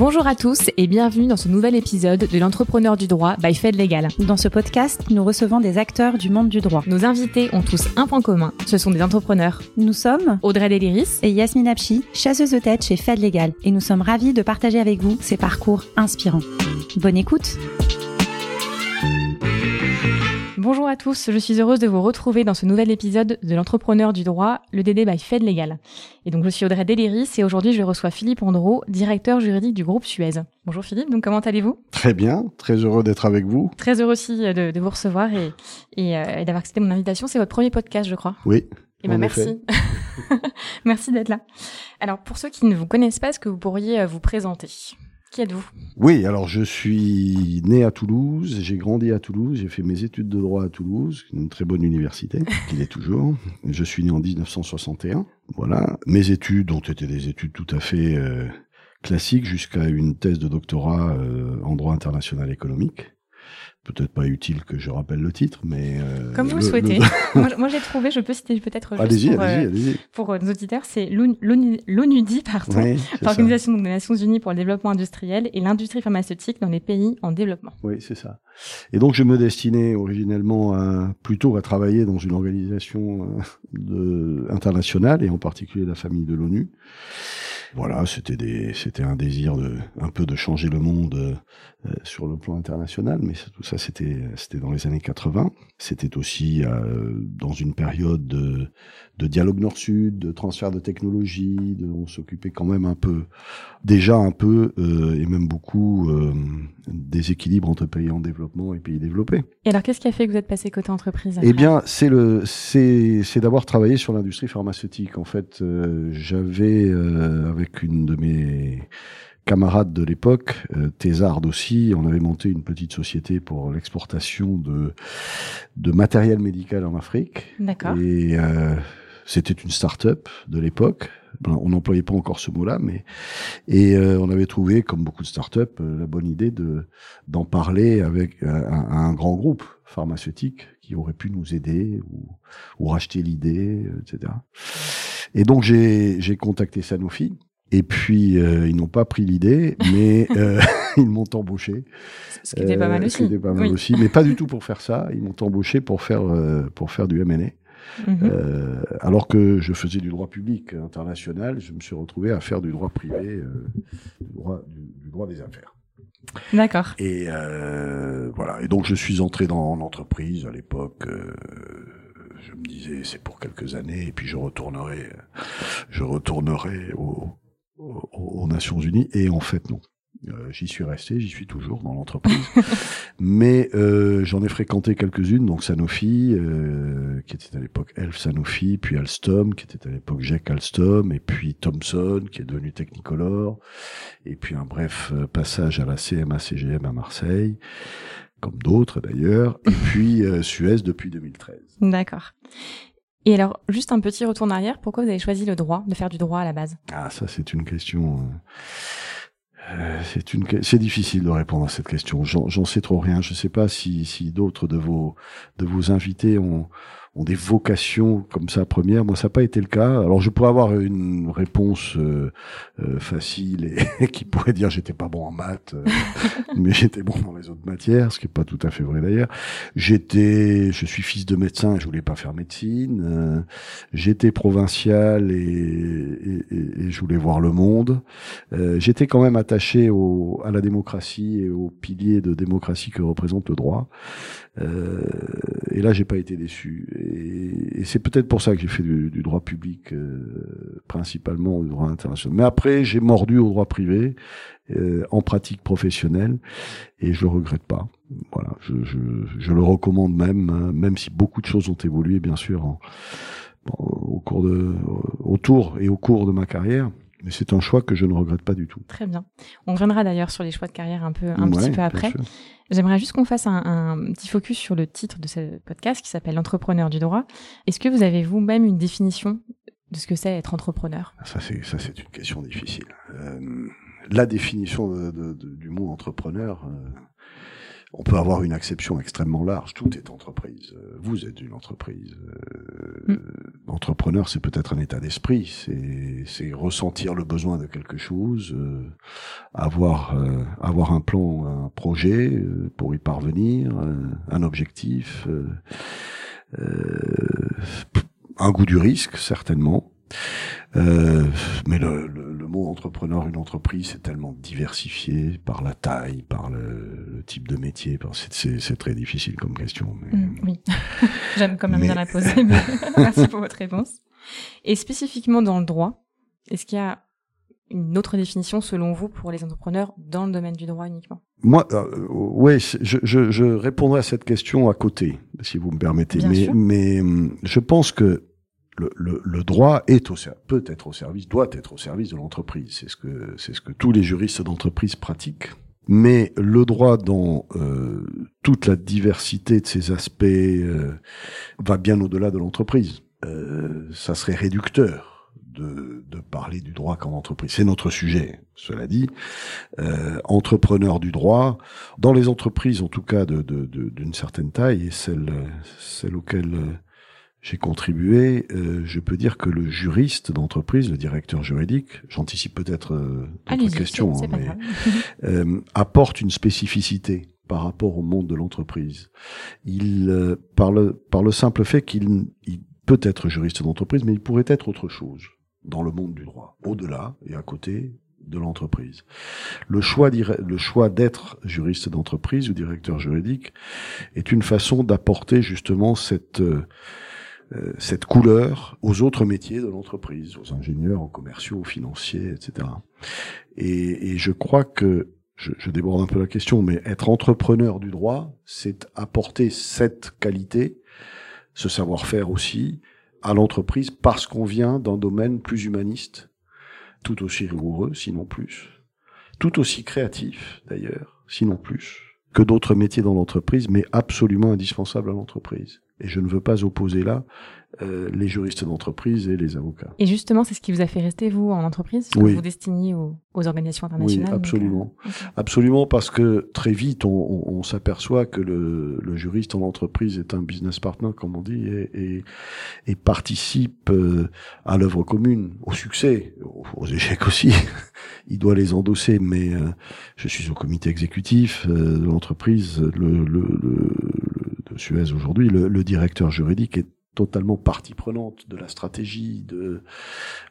Bonjour à tous et bienvenue dans ce nouvel épisode de l'entrepreneur du droit by Fed Legal. Dans ce podcast, nous recevons des acteurs du monde du droit. Nos invités ont tous un point commun, ce sont des entrepreneurs. Nous sommes Audrey Deliris et Yasmine Apchi, chasseuse de tête chez Fed Legal, et nous sommes ravis de partager avec vous ces parcours inspirants. Bonne écoute Bonjour à tous, je suis heureuse de vous retrouver dans ce nouvel épisode de l'entrepreneur du droit, le DD by Fed Legal. Et donc je suis Audrey Deliris et aujourd'hui je reçois Philippe Andro, directeur juridique du groupe Suez. Bonjour Philippe, donc comment allez-vous? Très bien, très heureux d'être avec vous. Très heureux aussi de, de vous recevoir et, et, euh, et d'avoir accepté mon invitation. C'est votre premier podcast je crois. Oui. Et ben merci. merci d'être là. Alors pour ceux qui ne vous connaissent pas, est-ce que vous pourriez euh, vous présenter? Qui êtes-vous? Oui, alors je suis né à Toulouse, j'ai grandi à Toulouse, j'ai fait mes études de droit à Toulouse, une très bonne université, qui est toujours. Je suis né en 1961. Voilà, mes études ont été des études tout à fait euh, classiques jusqu'à une thèse de doctorat euh, en droit international économique peut-être pas utile que je rappelle le titre, mais euh, comme vous le, souhaitez. Le... moi, moi j'ai trouvé, je peux citer peut-être allez-y, pour, allez-y, euh, allez-y. pour nos auditeurs, c'est l'ONUDI, pardon, Oui, l'Organisation des Nations Unies pour le développement industriel et l'industrie pharmaceutique dans les pays en développement. Oui, c'est ça. Et donc je me destinais originellement à, plutôt à travailler dans une organisation euh, de, internationale et en particulier la famille de l'ONU. Voilà, c'était des, c'était un désir de, un peu de changer le monde euh, sur le plan international, mais tout ça c'était, c'était dans les années 80. C'était aussi euh, dans une période de, de dialogue Nord-Sud, de transfert de technologie. De, on s'occupait quand même un peu, déjà un peu euh, et même beaucoup euh, des équilibres entre pays en développement et pays développés. Et alors, qu'est-ce qui a fait que vous êtes passé côté entreprise Eh bien, c'est le, c'est, c'est d'avoir travaillé sur l'industrie pharmaceutique. En fait, euh, j'avais euh, avec une de mes camarades de l'époque, euh, Thésard aussi, on avait monté une petite société pour l'exportation de de matériel médical en Afrique. D'accord. Et euh, c'était une start-up de l'époque. On n'employait pas encore ce mot-là, mais et euh, on avait trouvé, comme beaucoup de start-up, euh, la bonne idée de d'en parler avec un, un, grand groupe pharmaceutique qui aurait pu nous aider ou, ou racheter l'idée, etc. Et donc j'ai j'ai contacté Sanofi. Et puis euh, ils n'ont pas pris l'idée, mais euh, ils m'ont embauché. Ce qui était pas mal Euh, aussi. Ce qui était pas mal Oui. aussi, mais pas du tout pour faire ça. Ils m'ont embauché pour faire euh, pour faire du M&A. Mhm. Euh, alors que je faisais du droit public international, je me suis retrouvé à faire du droit privé, euh, du, droit, du, du droit des affaires. D'accord. Et euh, voilà. Et donc je suis entré dans l'entreprise à l'époque. euh, je me disais c'est pour quelques années et puis je retournerai, je retournerai au- au- aux Nations Unies. Et en fait non. Euh, j'y suis resté, j'y suis toujours dans l'entreprise, mais euh, j'en ai fréquenté quelques-unes, donc Sanofi, euh, qui était à l'époque Elf Sanofi, puis Alstom, qui était à l'époque Jack Alstom, et puis Thomson, qui est devenu Technicolor, et puis un bref passage à la CMA CGM à Marseille, comme d'autres d'ailleurs, et puis Suez depuis 2013. D'accord. Et alors, juste un petit retour en arrière, pourquoi vous avez choisi le droit, de faire du droit à la base? Ah, ça c'est une question. euh, euh, c'est difficile de répondre à cette question. J'en sais trop rien. Je sais pas si, si d'autres de vos de vos invités ont ont des vocations comme ça première. Moi, ça n'a pas été le cas. Alors, je pourrais avoir une réponse euh, euh, facile et qui pourrait dire j'étais pas bon en maths, euh, mais j'étais bon dans les autres matières, ce qui est pas tout à fait vrai d'ailleurs. J'étais, je suis fils de médecin et je voulais pas faire médecine. Euh, J'étais provincial et, et, et- et je voulais voir le monde. Euh, J'étais quand même attaché au, à la démocratie et aux piliers de démocratie que représente le droit. Euh, et là, j'ai pas été déçu. Et, c'est peut-être pour ça que j'ai fait du, droit public euh, principalement au droit international. Mais après, j'ai mordu au droit privé euh, en pratique professionnelle et je le regrette pas. Voilà, je, je, je le recommande même, hein, même si beaucoup de choses ont évolué, bien sûr, au cours de, autour et au cours de ma carrière. Mais c'est un choix que je ne regrette pas du tout. Très bien. On reviendra d'ailleurs sur les choix de carrière un peu, un Ouais, petit peu après. J'aimerais juste qu'on fasse un, un petit focus sur le titre de ce podcast qui s'appelle L'entrepreneur du droit. Est-ce que vous avez vous-même une définition de ce que c'est être entrepreneur? Ça, c'est ça, c'est une question difficile. Euh, la définition de- de- de- du mot entrepreneur, euh, On peut avoir une acception extrêmement large. Tout est entreprise. Euh, vous êtes une entreprise. Euh, mm. Entrepreneur, c'est peut-être un état d'esprit. C'est ressentir le besoin de quelque chose, euh, avoir avoir un plan, un projet pour y parvenir, un objectif, un goût du risque certainement. Euh, mais le, le, mot entrepreneur, une entreprise, c'est tellement diversifié par la taille, par le, type de métier. C'est très difficile comme question. Mais... Mm, oui, j'aime quand même bien la poser. Mais merci pour votre réponse. Et spécifiquement dans le droit, est-ce qu'il y a une autre définition selon vous pour les entrepreneurs dans le domaine du droit uniquement? Moi, euh, oui, je, je, je, répondrai à cette question à côté, si vous me permettez. mais, mais hum, je pense que le, droit est au, peut être au service, doit être au service de l'entreprise. C'est ce que c'est ce que tous les juristes d'entreprise pratiquent. Mais le droit dans euh, toute la diversité de ses aspects euh, va bien au-delà de l'entreprise. Euh, ça serait réducteur de, de, parler du droit comme entreprise. C'est notre sujet, cela dit. entrepreneur du droit, dans les entreprises en tout cas d'une de, certaine taille, et celle, celle auquel j'ai contribué, euh, je peux dire que le juriste d'entreprise, le directeur juridique, j'anticipe peut-être euh, d'autres questions, hein, mais euh, apporte une spécificité par rapport au monde de l'entreprise. Il, euh, par, le, par le simple fait qu'il il peut être juriste d'entreprise, mais il pourrait être autre chose dans le monde du droit, au-delà et à côté de l'entreprise. Le choix, le choix d'être juriste d'entreprise ou directeur juridique est une façon d'apporter justement cette euh, cette couleur aux autres métiers de l'entreprise, aux ingénieurs, aux commerciaux, aux financiers, etc. Et, et je crois que, je, je, déborde un peu la question, mais être entrepreneur du droit, c'est apporter cette qualité, ce savoir-faire aussi, à l'entreprise parce qu'on vient d'un domaine plus humaniste, tout aussi rigoureux, sinon plus, tout aussi créatif d'ailleurs, sinon plus, que d'autres métiers dans l'entreprise, mais absolument indispensable à l'entreprise. Et je ne veux pas opposer là euh, les juristes d'entreprise et les avocats. Et justement, c'est ce qui vous a fait rester, vous, en entreprise? Oui. Vous destiniez aux, aux, organisations internationales Oui, absolument. Euh, absolument, parce que très vite, on, on, s'aperçoit que le, le, juriste en entreprise est un business partner, comme on dit, et, et, et participe euh, à l'œuvre commune, au succès, aux, échecs aussi. Il doit les endosser, mais euh, je suis au comité exécutif de l'entreprise, le, le, le, Suez aujourd'hui, le directeur juridique est totalement partie prenante de la stratégie, de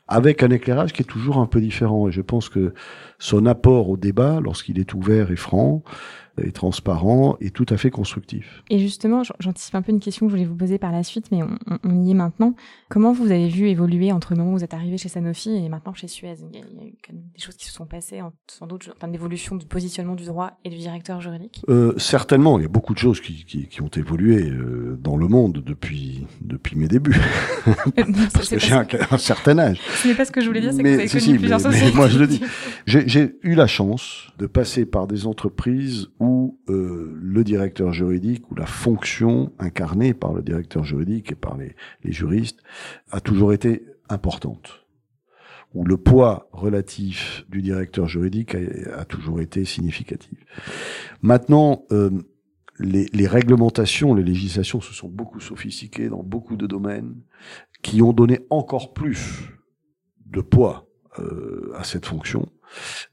avec un éclairage qui est toujours un peu différent. Et je pense que son apport au débat, lorsqu'il est ouvert et franc, et transparent et tout à fait constructif. Et justement, j'anticipe un peu une question que je voulais vous poser par la suite, mais on, y est maintenant. Comment vous avez vu évoluer entre le moment où vous êtes arrivé chez Sanofi et maintenant chez Suez? Il y, a, il y a eu quand même des choses qui se sont passées, sans doute, en termes d'évolution du positionnement du droit et du directeur juridique euh, Certainement, il y a beaucoup de choses qui, qui, qui ont évolué euh, dans le monde depuis, depuis mes débuts. Parce que j'ai un, un, certain âge. Ce n'est pas ce que je voulais dire, c'est que vous avez connu si, plusieurs mais, mais moi, je le dis. J'ai eu la chance de passer par des entreprises où où euh, le directeur juridique ou la fonction incarnée par le directeur juridique et par les, juristes a toujours été importante où le poids relatif du directeur juridique a, toujours été significatif. Maintenant, euh, les, les, réglementations, les législations se sont beaucoup sophistiquées dans beaucoup de domaines qui ont donné encore plus de poids euh, à cette fonction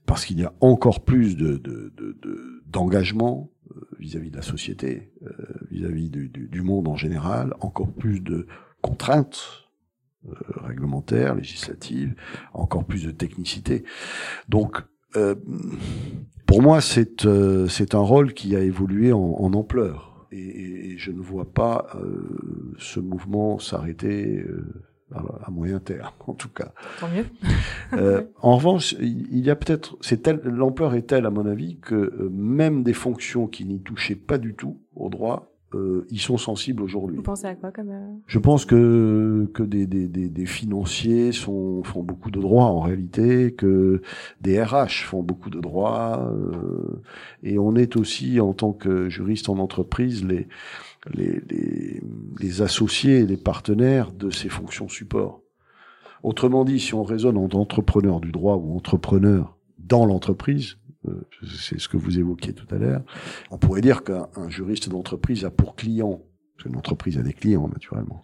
parce qu'il y a encore plus de, de, de, d'engagement euh, vis-à-vis de la société, euh, vis-à-vis du, du, du, monde en général, encore plus de contraintes euh, réglementaires, législatives, encore plus de technicité. Donc, pour moi, c'est c'est un rôle qui a évolué en, en ampleur, et, et, je ne vois pas ce mouvement s'arrêter à moyen terme, en tout cas. Tant mieux. euh, en revanche, il y a peut-être, c'est l'ampleur est telle, à mon avis, que euh, même des fonctions qui n'y touchaient pas du tout au droit, euh, ils sont sensibles aujourd'hui. Vous pensez à quoi comme euh, Je pense que que des, des, des, des, financiers sont, font beaucoup de droits en réalité, que des RH font beaucoup de droits, euh, et on est aussi en tant que juriste en entreprise les les, les, les associés les partenaires de ces fonctions support. Autrement dit, si on raisonne en entrepreneur du droit ou entrepreneur dans l'entreprise, c'est ce que vous évoquiez tout à l'heure. On pourrait dire qu'un juriste d'entreprise a pour client parce qu'une entreprise a des clients naturellement,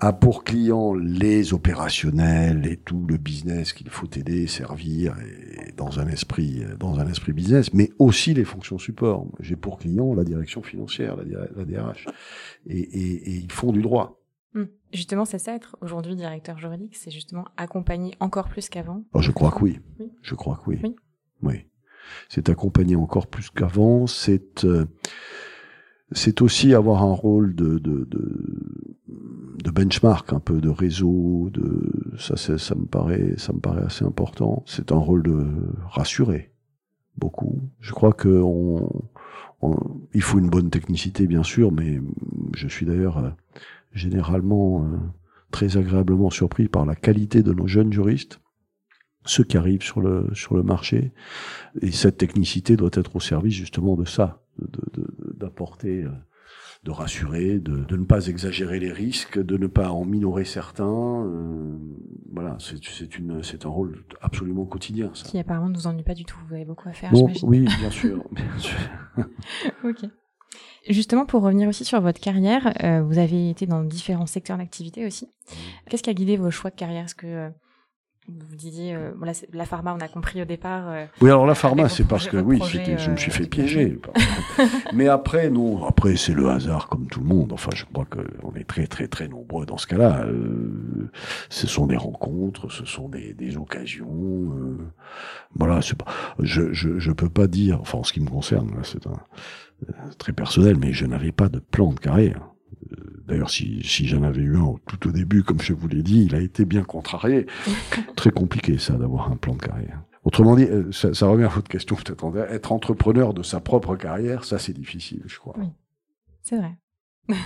a pour client les opérationnels et tout le business qu'il faut aider, servir et dans un esprit dans un esprit business, mais aussi les fonctions support. J'ai pour client la direction financière, la, DRH, et, et, et, ils font du droit. Hmm. Justement, c'est ça être aujourd'hui directeur juridique, c'est justement accompagner encore plus qu'avant. Oh, je crois que oui. Je crois que oui. Oui. oui. C'est accompagner encore plus qu'avant. C'est euh, c'est aussi avoir un rôle de, de, de, benchmark, un peu de réseau, de ça, ça me paraît, ça me paraît assez important. C'est un rôle de rassurer beaucoup. Je crois que il faut une bonne technicité bien sûr, mais je suis d'ailleurs euh, généralement euh, très agréablement surpris par la qualité de nos jeunes juristes ceux qui arrivent sur le sur le marché et cette technicité doit être au service justement de ça d'apporter, de, de, de, rassurer, de, ne pas exagérer les risques, de ne pas en minorer certains. Euh, voilà, c'est une c'est un rôle absolument quotidien. Ça. Qui apparemment ne vous ennuie pas du tout. Vous avez beaucoup à faire. oui, bien sûr, bien sûr. ok. Justement, pour revenir aussi sur votre carrière, euh, vous avez été dans différents secteurs d'activité aussi. Qu'est-ce qui a guidé vos choix de carrière? Est-ce que euh, vous disiez, euh, la, pharma, on a compris au départ. Euh, oui, alors la pharma, c'est parce que oui, je me suis fait euh, piéger. Mais après, non, après c'est le hasard comme tout le monde. Enfin, je crois qu'on est très, très, très nombreux dans ce cas-là. ce sont des rencontres, ce sont des, des occasions. voilà, c'est pas. Je, je, je peux pas dire. Enfin, en ce qui me concerne, c'est un très personnel, mais je n'avais pas de plan de carrière. D'ailleurs, si, si j'en avais eu un tout au début, comme je vous l'ai dit, il a été bien contrarié. Très compliqué, ça, d'avoir un plan de carrière. Autrement dit, euh, ça, ça revient à votre question peut-être. Être entrepreneur de sa propre carrière, ça, c'est difficile, je crois. Oui, c'est vrai.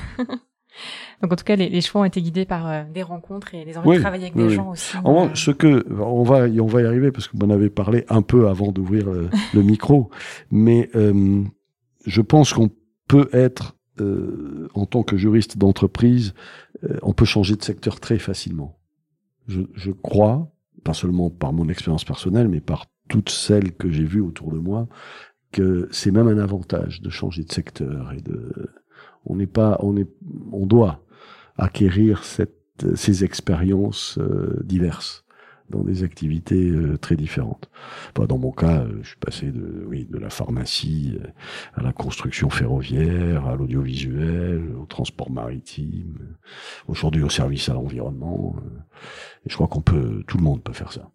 Donc en tout cas, les, les, choix ont été guidés par euh, des rencontres et les envies de travailler avec des gens aussi. En euh... ce que on va on va y arriver parce que vous en avez parlé un peu avant d'ouvrir le, le, micro, mais euh, je pense qu'on peut être euh, en tant que juriste d'entreprise, euh, on peut changer de secteur très facilement. Je, crois, pas seulement par mon expérience personnelle, mais par toutes celles que j'ai vues autour de moi, que c'est même un avantage de changer de secteur et de, on n'est pas, on est, on doit acquérir ces expériences euh, diverses dans des activités euh, très différentes. Pas dans mon cas, euh, je suis passé de oui de la pharmacie euh, à la construction ferroviaire, à l'audiovisuel, au transport maritime, aujourd'hui au service à l'environnement. je crois qu'on peut, tout le monde peut faire ça.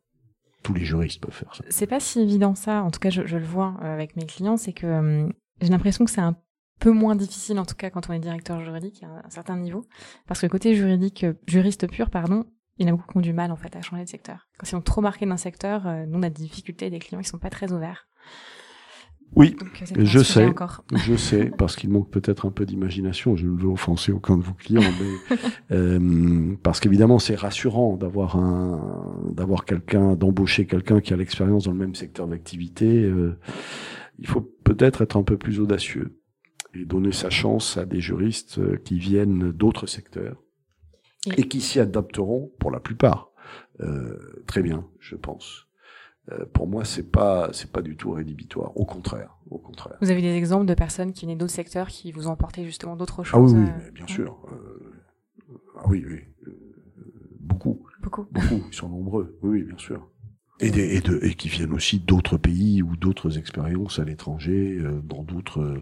Tous les juristes peuvent faire ça. C'est pas si évident ça. En tout cas, je, je le vois avec mes clients, c'est que j'ai l'impression que c'est un peu moins difficile en tout cas quand on est directeur juridique à un certain niveau parce que le côté juridique juriste pur pardon il y en a beaucoup qui ont du mal en fait à changer de secteur. Quand ils sont trop marqués d'un secteur, euh, nous on a des difficultés, des clients qui sont pas très ouverts. Oui, euh, je sais, je sais, parce qu'il manque peut-être un peu d'imagination. Je ne veux offenser aucun de vos clients, mais euh, parce qu'évidemment c'est rassurant d'avoir un, d'avoir quelqu'un, d'embaucher quelqu'un qui a l'expérience dans le même secteur d'activité. Euh, il faut peut-être être un peu plus audacieux et donner sa chance à des juristes qui viennent d'autres secteurs et, qui s'y adapteront pour la plupart euh, très bien, je pense. Euh, pour moi, c'est pas c'est pas du tout rédhibitoire. Au contraire, au contraire. Vous avez des exemples de personnes qui venaient d'autres secteurs qui vous ont apporté justement d'autres choses. Ah oui, oui euh, bien sûr. Euh, ah oui, oui, beaucoup. Beaucoup. Beaucoup. Ils sont nombreux. Oui, oui, bien sûr. Et, des, et, de, et qui viennent aussi d'autres pays ou d'autres expériences à l'étranger, euh, dans d'autres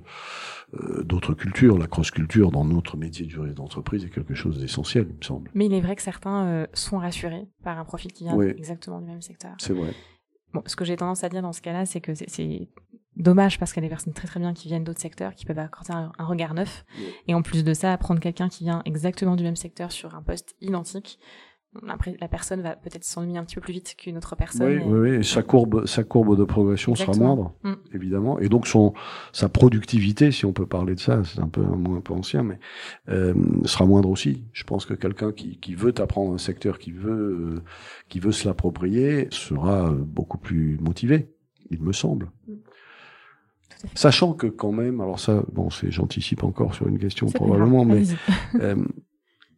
euh, d'autres cultures. La cross-culture dans notre métier de juriste d'entreprise est quelque chose d'essentiel, il me semble. Mais il est vrai que certains euh, sont rassurés par un profil qui vient exactement du même secteur. C'est vrai. Bon, ce que j'ai tendance à dire dans ce cas-là, c'est que c'est dommage parce qu'il y a des personnes très très bien qui viennent d'autres secteurs, qui peuvent accorder un, un regard neuf. Et en plus de ça, prendre quelqu'un qui vient exactement du même secteur sur un poste identique, après, la personne va peut-être s'ennuyer un petit peu plus vite qu'une autre personne. Oui, oui, oui, sa courbe, sa courbe de progression sera moindre, mm. évidemment. Et donc son, sa productivité, si on peut parler de ça, c'est un peu un mot un peu ancien, mais euh, sera moindre aussi. Je pense que quelqu'un qui, qui veut apprendre un secteur, qui veut, euh, qui veut se l'approprier, sera beaucoup plus motivé, il me semble. Mm. Sachant que quand même, alors ça, bon, c'est j'anticipe encore sur une question probablement, mais euh,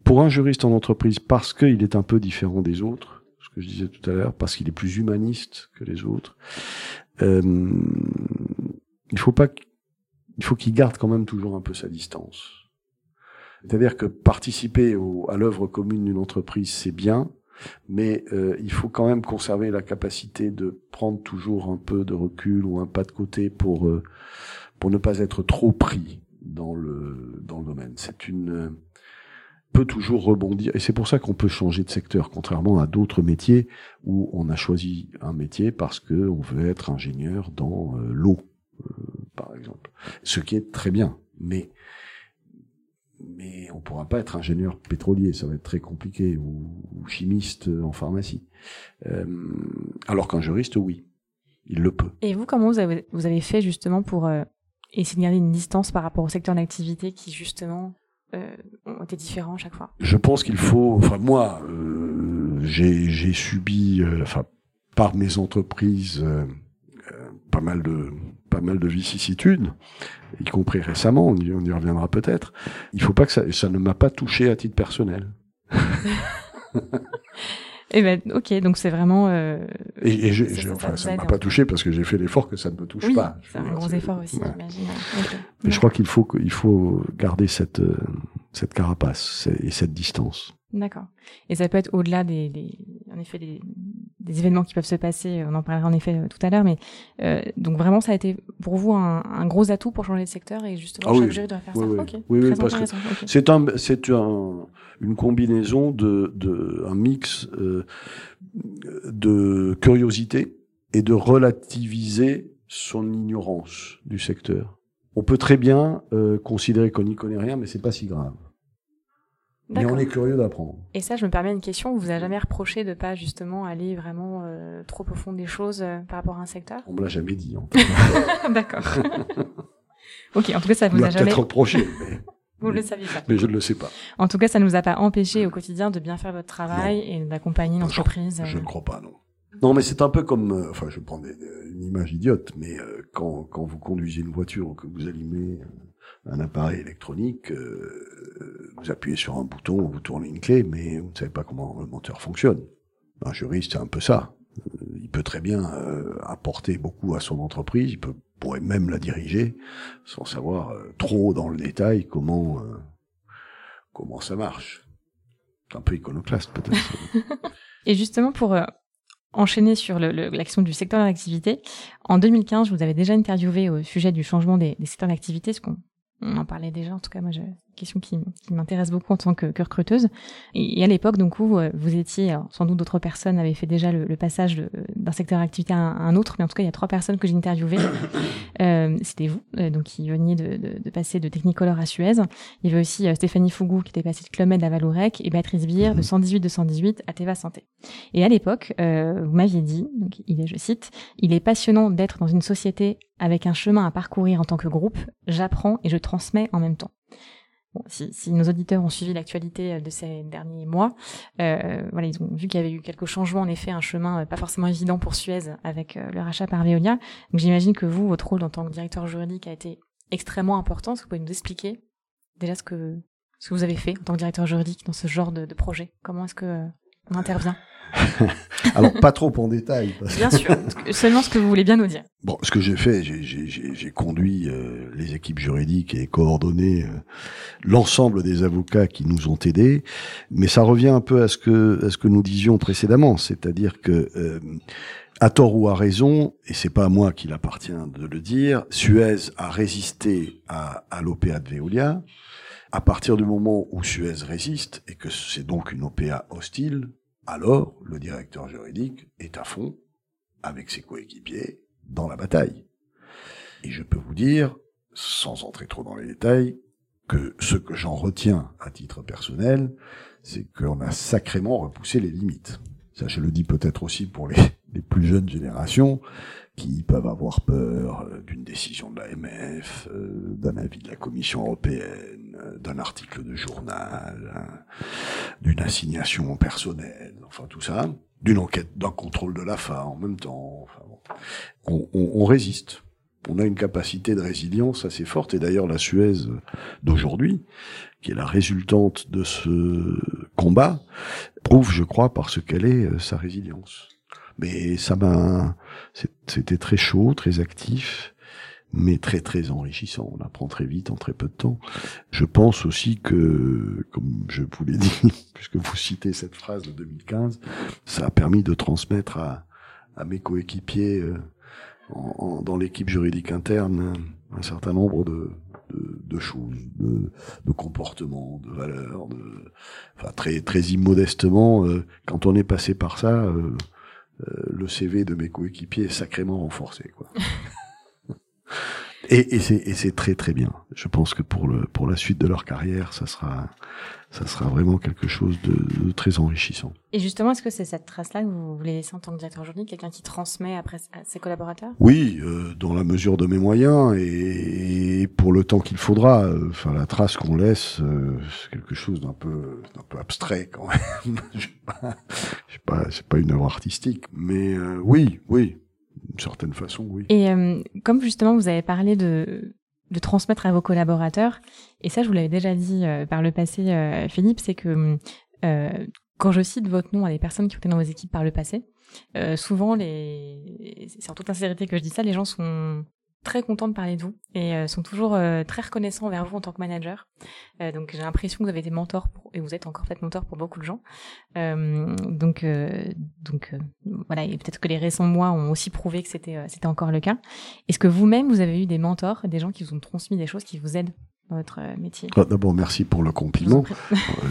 pour un juriste en entreprise, parce qu'il est un peu différent des autres, ce que je disais tout à l'heure, parce qu'il est plus humaniste que les autres, euh, il faut pas, il faut qu'il garde quand même toujours un peu sa distance. C'est-à-dire que participer au, à l'œuvre commune d'une entreprise, c'est bien, mais euh, il faut quand même conserver la capacité de prendre toujours un peu de recul ou un pas de côté pour euh, pour ne pas être trop pris dans le dans le domaine. C'est une toujours rebondir. Et c'est pour ça qu'on peut changer de secteur contrairement à d'autres métiers où on a choisi un métier parce que on veut être ingénieur dans euh, l'eau par exemple. Ce qui est très bien. Mais mais on pourra pas être ingénieur pétrolier, ça va être très compliqué, ou, chimiste en pharmacie. Euh, alors qu'un juriste, oui, il le peut. Et vous, comment vous avez, vous avez fait justement pour euh, essayer de garder une distance par rapport au secteur d'activité qui justement euh, ont été différents chaque fois Je pense qu'il faut, enfin moi, euh, j'ai subi, euh, enfin par mes entreprises, euh, pas mal de pas mal de vicissitudes, y compris récemment, on y, on y reviendra peut-être. Il faut pas que ça, ça ne m'a pas touché à titre personnel. Eh ben, ok, donc c'est vraiment. Euh, et, et je, enfin, ça ne m'a pas touché parce que j'ai fait l'effort que ça ne me touche oui, pas. C'est un gros effort aussi, ouais. j'imagine. Okay. Mais je crois qu'il faut, il faut garder cette, cette carapace et cette distance. D'accord. Et ça peut être au-delà des, des, en effet, des, des, événements qui peuvent se passer. On en parlera en effet tout à l'heure, mais euh, donc vraiment, ça a été pour vous un, un, gros atout pour changer de secteur et justement ah chaque oui. jury doit faire oui, ça. Oui, okay. oui, oui parce que okay. c'est un, c'est un, une combinaison de, de un mix euh, de curiosité et de relativiser son ignorance du secteur. On peut très bien euh, considérer qu'on n'y connaît rien, mais c'est pas si grave. Mais on est curieux d'apprendre. Et ça, je me permets une question. Vous a jamais reproché de pas justement aller vraiment euh, trop au fond des choses euh, par rapport à un secteur? On me l'a jamais dit. D'accord. ok. En tout cas, ça vous on a jamais. peut-être reproché. Mais... Vous le saviez pas. Mais je ne le sais pas. En tout cas, ça ne nous a pas empêché au quotidien de bien faire votre travail non. et d'accompagner l'entreprise. Je, je, ne crois pas, non. Non, mais c'est un peu comme, euh, enfin, je prends des, une image idiote, mais euh, quand, quand vous conduisez une voiture ou que vous allumez un appareil électronique, euh, vous appuyez sur un bouton, vous tournez une clé, mais vous ne savez pas comment le moteur fonctionne. Un juriste, c'est un peu ça. Il peut très bien euh, apporter beaucoup à son entreprise, il peut, pourrait même la diriger sans savoir euh, trop dans le détail comment euh, comment ça marche. C'est un peu iconoclaste peut-être. Et justement pour euh, enchaîner sur le, le, la question du secteur d'activité, en 2015, je vous avais déjà interviewé au sujet du changement des, des secteurs d'activité, ce qu'on on en parlait déjà, en tout cas, moi, une question qui, qui m'intéresse beaucoup en tant que, que recruteuse. Et, et, à l'époque, donc, où vous étiez, alors, sans doute d'autres personnes avaient fait déjà le, le passage d'un secteur d'activité à, à, un autre, mais en tout cas, il y a trois personnes que j'ai interviewées. euh, C'était vous, euh, donc, qui veniez de, de, de, passer de Technicolor à Suez. Il y avait aussi euh, Stéphanie Fougou, qui était passée de Club Med à Valorec, et Béatrice Bier, de 118-218 à Teva Santé. Et à l'époque, euh, vous m'aviez dit, donc, il est, je cite, il est passionnant d'être dans une société avec un chemin à parcourir en tant que groupe, j'apprends et je transmets en même temps. Si, nos auditeurs ont suivi l'actualité de ces derniers mois, euh, voilà, ils ont vu qu'il y avait eu quelques changements, en effet, un chemin pas forcément évident pour Suez avec euh, le rachat par Veolia. Donc j'imagine que vous, votre rôle en tant que directeur juridique a été extrêmement important. Est-ce que vous pouvez nous expliquer déjà ce que, ce vous avez fait en tant que directeur juridique dans ce genre de, de projet? Comment est-ce que euh, intervient Alors, pas trop en détail. Bien sûr, seulement ce que vous voulez bien nous dire. Bon, ce que j'ai fait, j'ai conduit euh, les équipes juridiques et coordonné euh, l'ensemble des avocats qui nous ont aidés, mais ça revient un peu à ce que, à ce que nous disions précédemment, c'est-à-dire que, euh, à tort ou à raison, et c'est pas à moi qu'il appartient de le dire, Suez a résisté à, à l'OPA de Veolia. À partir du moment où Suez résiste, et que c'est donc une OPA hostile, alors le directeur juridique est à fond avec ses coéquipiers dans la bataille. Et je peux vous dire, sans entrer trop dans les détails, que ce que j'en retiens à titre personnel, c'est qu'on a sacrément repoussé les limites. Ça, je le dis peut-être aussi pour les, les, plus jeunes générations qui peuvent avoir peur d'une décision de l'AMF, euh, d'un avis de la Commission européenne, d'un article de journal, hein, d'une assignation personnelle, enfin tout ça, d'une enquête, d'un contrôle de l'AFA en même temps. Enfin, bon. on, on, on résiste. On a une capacité de résilience assez forte, et d'ailleurs la Suez d'aujourd'hui, qui est la résultante de ce combat, prouve, je crois, par ce qu'elle est, sa résilience. Mais ça m'a, c'était très chaud, très actif, mais très très enrichissant. On apprend très vite en très peu de temps. Je pense aussi que, comme je vous l'ai dit, puisque vous citez cette phrase de 2015, ça a permis de transmettre à, à mes coéquipiers euh, dans l'équipe juridique interne un certain nombre de, de, choses, de, de, comportements, de valeurs, de, enfin très très immodestement. Euh, quand on est passé par ça, euh, euh, le CV de mes coéquipiers est sacrément renforcé, quoi. et, et c'est très très bien. Je pense que pour le pour la suite de leur carrière, ça sera ça sera vraiment quelque chose de, très enrichissant. Et justement, est-ce que c'est cette trace-là que vous voulez laisser en tant que directeur juridique, quelqu'un qui transmet après à ses collaborateurs? Oui, euh, dans la mesure de mes moyens et, pour le temps qu'il faudra. Euh, enfin, la trace qu'on laisse, euh, c'est quelque chose d'un peu, d'un peu abstrait quand même. je sais pas, pas, c'est pas une œuvre artistique, mais oui, oui, d'une certaine façon, oui. Et comme justement vous avez parlé de de transmettre à vos collaborateurs. Et ça, je vous l'avais déjà dit euh, par le passé, euh, Philippe, c'est que euh, quand je cite votre nom à des personnes qui ont été dans vos équipes par le passé, souvent, les... c'est en toute sincérité que je dis ça, les gens sont très contents de parler de vous et euh, sont toujours euh, très reconnaissants envers vous en tant que manager. Euh, donc j'ai l'impression que vous avez été mentor pour, et vous êtes encore peut-être mentor pour beaucoup de gens. donc donc voilà et peut-être que les récents mois ont aussi prouvé que c'était c'était encore le cas. Est-ce que vous-même vous avez eu des mentors, des gens qui vous ont transmis des choses qui vous aident dans votre métier? Ah, D'abord merci pour le compliment.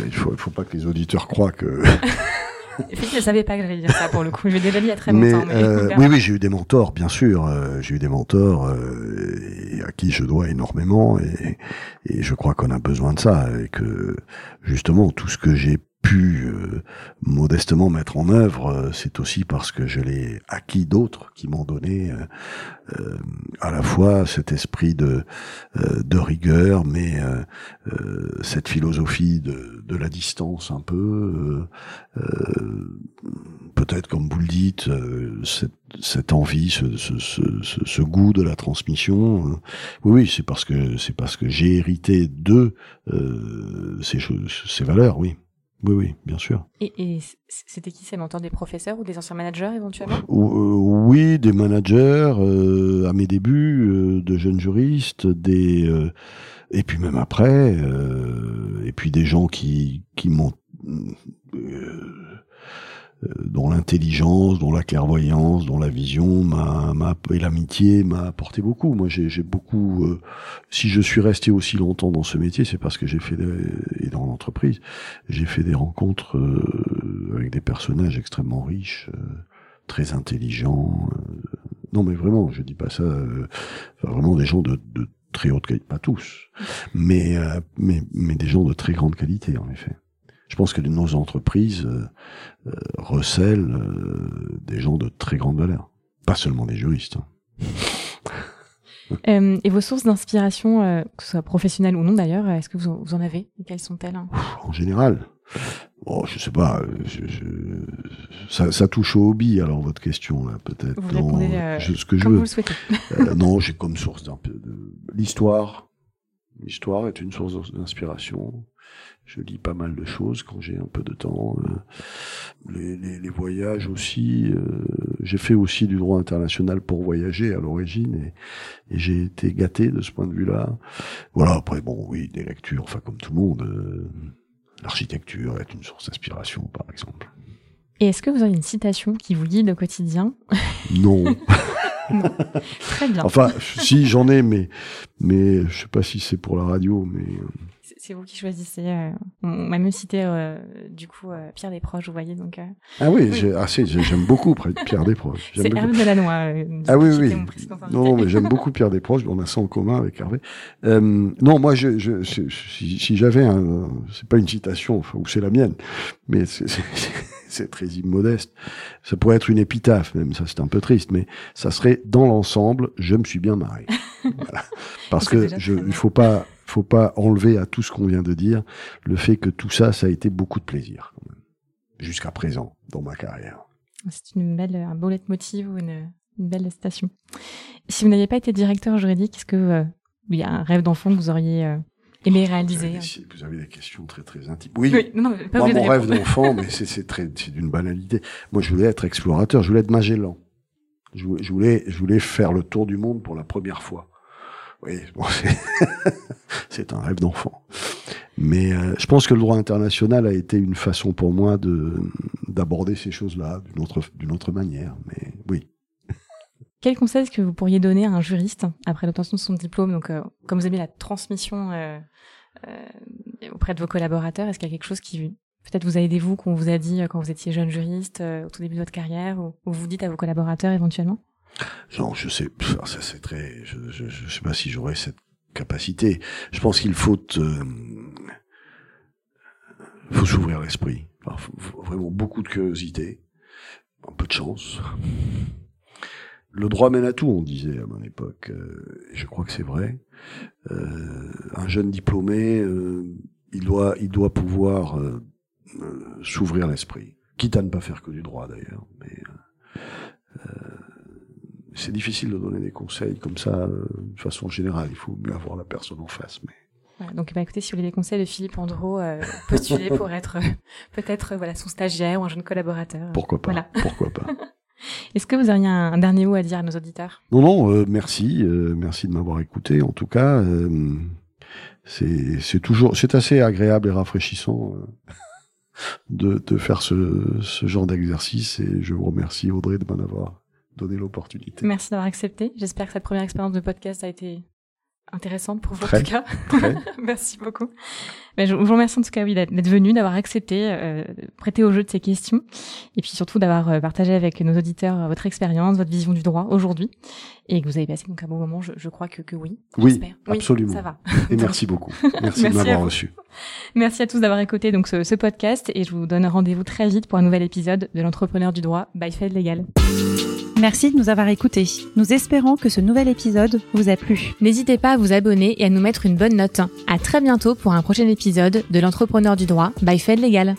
il faut il faut pas que les auditeurs croient que je ne savais pas que j'allais dire ça pour le coup. Je l'ai déjà dit il y a très longtemps. Mais, euh, oui, oui, j'ai eu des mentors, bien sûr. Euh, j'ai eu des mentors euh, à qui je dois énormément et, et je crois qu'on a besoin de ça et que justement tout ce que j'ai pu euh, modestement mettre en œuvre, euh, c'est aussi parce que je l'ai acquis d'autres qui m'ont donné euh, à la fois cet esprit de, de rigueur, mais cette philosophie de, de, la distance un peu, peut-être comme vous le dites, cette, cette envie, ce, ce, ce, ce, goût de la transmission. Oui, oui, c'est parce que c'est parce que j'ai hérité de ces choses, ces valeurs, oui. Oui, oui, bien sûr. Et, c'était qui ces mentors Des professeurs ou des anciens managers éventuellement? Euh, Oui, des managers euh, à mes débuts, euh, de jeunes juristes, des et puis même après, et puis des gens qui qui m'ont dont l'intelligence, dont la clairvoyance, dont la vision m'a, et l'amitié m'a apporté beaucoup. Moi, j'ai, beaucoup. Euh, si je suis resté aussi longtemps dans ce métier, c'est parce que j'ai fait des, et dans l'entreprise, j'ai fait des rencontres euh, avec des personnages extrêmement riches, très intelligents. non, mais vraiment, je dis pas ça. vraiment des gens de, de très haute qualité, pas tous, mais, mais mais des gens de très grande qualité, en effet je pense que nos entreprises euh, euh, recèlent euh, des gens de très grande valeur, pas seulement des juristes. Hein. et vos sources d'inspiration, que ce soit professionnelles ou non d'ailleurs, est-ce que vous, en avez et quelles sont-elles En général, Bon, je sais pas, je, ça, ça, touche au hobby, alors votre question là, peut-être. Vous répondez ce que je veux. Vous le souhaitez. non, j'ai comme source l'histoire. L'histoire est une source d'inspiration je lis pas mal de choses quand j'ai un peu de temps. Euh, les, les, les, voyages aussi. Euh, j'ai fait aussi du droit international pour voyager à l'origine et, et j'ai été gâté de ce point de vue-là. Voilà. Après, bon, oui, des lectures. Enfin, comme tout le monde, euh, l'architecture est une source d'inspiration, par exemple. Et est-ce que vous avez une citation qui vous guide au quotidien? Non. Très bien. Enfin, si j'en ai, mais mais je sais pas si c'est pour la radio, mais c'est vous qui choisissez. Euh, on m'a même cité euh, du coup euh, Pierre Desproges, vous voyez donc. ah oui, ah, j'aime beaucoup Pierre Desproges. C'est Hervé Delannoy. ah oui oui. Non mais j'aime beaucoup Pierre Desproges. On a ça en commun avec Hervé. non moi je, je, si, si j'avais un, c'est pas une citation, enfin, ou c'est la mienne, mais c'est très immodeste. Ça pourrait être une épitaphe, même ça c'est un peu triste, mais ça serait dans l'ensemble, je me suis bien marré. voilà. Parce que je, il faut pas, faut pas enlever à tout ce qu'on vient de dire le fait que tout ça, ça a été beaucoup de plaisir jusqu'à présent dans ma carrière. C'est une belle, un beau leitmotiv ou une, une belle station. Si vous n'aviez pas été directeur juridique, est-ce que euh, il y a un rêve d'enfant que vous auriez euh, Aimer réaliser. Vous avez, des, questions très très intimes. Oui. non, pas Moi, mon rêve d'enfant, mais c'est très, c'est d'une banalité. Moi, je voulais être explorateur. Je voulais être Magellan. Je voulais, je voulais faire le tour du monde pour la première fois. Oui, bon, c'est un rêve d'enfant. Mais euh, je pense que le droit international a été une façon pour moi de d'aborder ces choses-là d'une autre d'une autre manière. Mais oui. Quel conseil est-ce que vous pourriez donner à un juriste après l'obtention de son diplôme? Donc, euh, comme vous aimez la transmission euh, auprès de vos collaborateurs, est-ce qu'il y a quelque chose qui peut-être vous a aidé vous, qu'on vous a dit quand vous étiez jeune juriste au tout début de votre carrière, ou, ou vous dites à vos collaborateurs éventuellement? Non, je sais, ça c'est très, je, je, sais pas si j'aurais cette capacité. Je pense qu'il faut, euh, faut s'ouvrir l'esprit. vraiment beaucoup de curiosité, un peu de chance. Le droit mène à tout, on disait à mon époque. Euh, je crois que c'est vrai. Euh, un jeune diplômé, euh, il doit, il doit pouvoir euh, s'ouvrir l'esprit, quitte à ne pas faire que du droit d'ailleurs. Mais c'est difficile de donner des conseils comme ça euh, de façon générale. Il faut mieux avoir la personne en face. Mais donc, bah, écoutez, si vous voulez des conseils de Philippe Andro, euh, postulez pour être euh, peut-être voilà son stagiaire ou un jeune collaborateur. Pourquoi pas Pourquoi pas Est-ce que vous auriez un, dernier mot à dire à nos auditeurs? Non, non, merci, merci de m'avoir écouté. En tout cas, c'est toujours, c'est assez agréable et rafraîchissant de, de faire ce, ce genre d'exercice. Et je vous remercie Audrey de m'en avoir donner l'opportunité. Merci d'avoir accepté. J'espère que cette première expérience de podcast a été intéressante pour vous en tout cas. Merci beaucoup. Mais je, vous remercie en tout cas oui, d'être venu, d'avoir accepté, euh, prêté au jeu de ces questions, et puis surtout d'avoir euh, partagé avec nos auditeurs euh, votre expérience, votre vision du droit aujourd'hui, et que vous avez passé donc un bon moment. Je, je crois que, que oui. Oui, absolument. ça va. Et merci beaucoup. Merci, de m'avoir reçu. Merci à tous d'avoir écouté donc ce, ce, podcast, et je vous donne rendez-vous très vite pour un nouvel épisode de l'entrepreneur du droit by Fed Legal. Merci de nous avoir écoutés. Nous espérons que ce nouvel épisode vous a plu. N'hésitez pas à vous abonner et à nous mettre une bonne note. À très bientôt pour un prochain épisode de l'entrepreneur du droit by Fed Legal.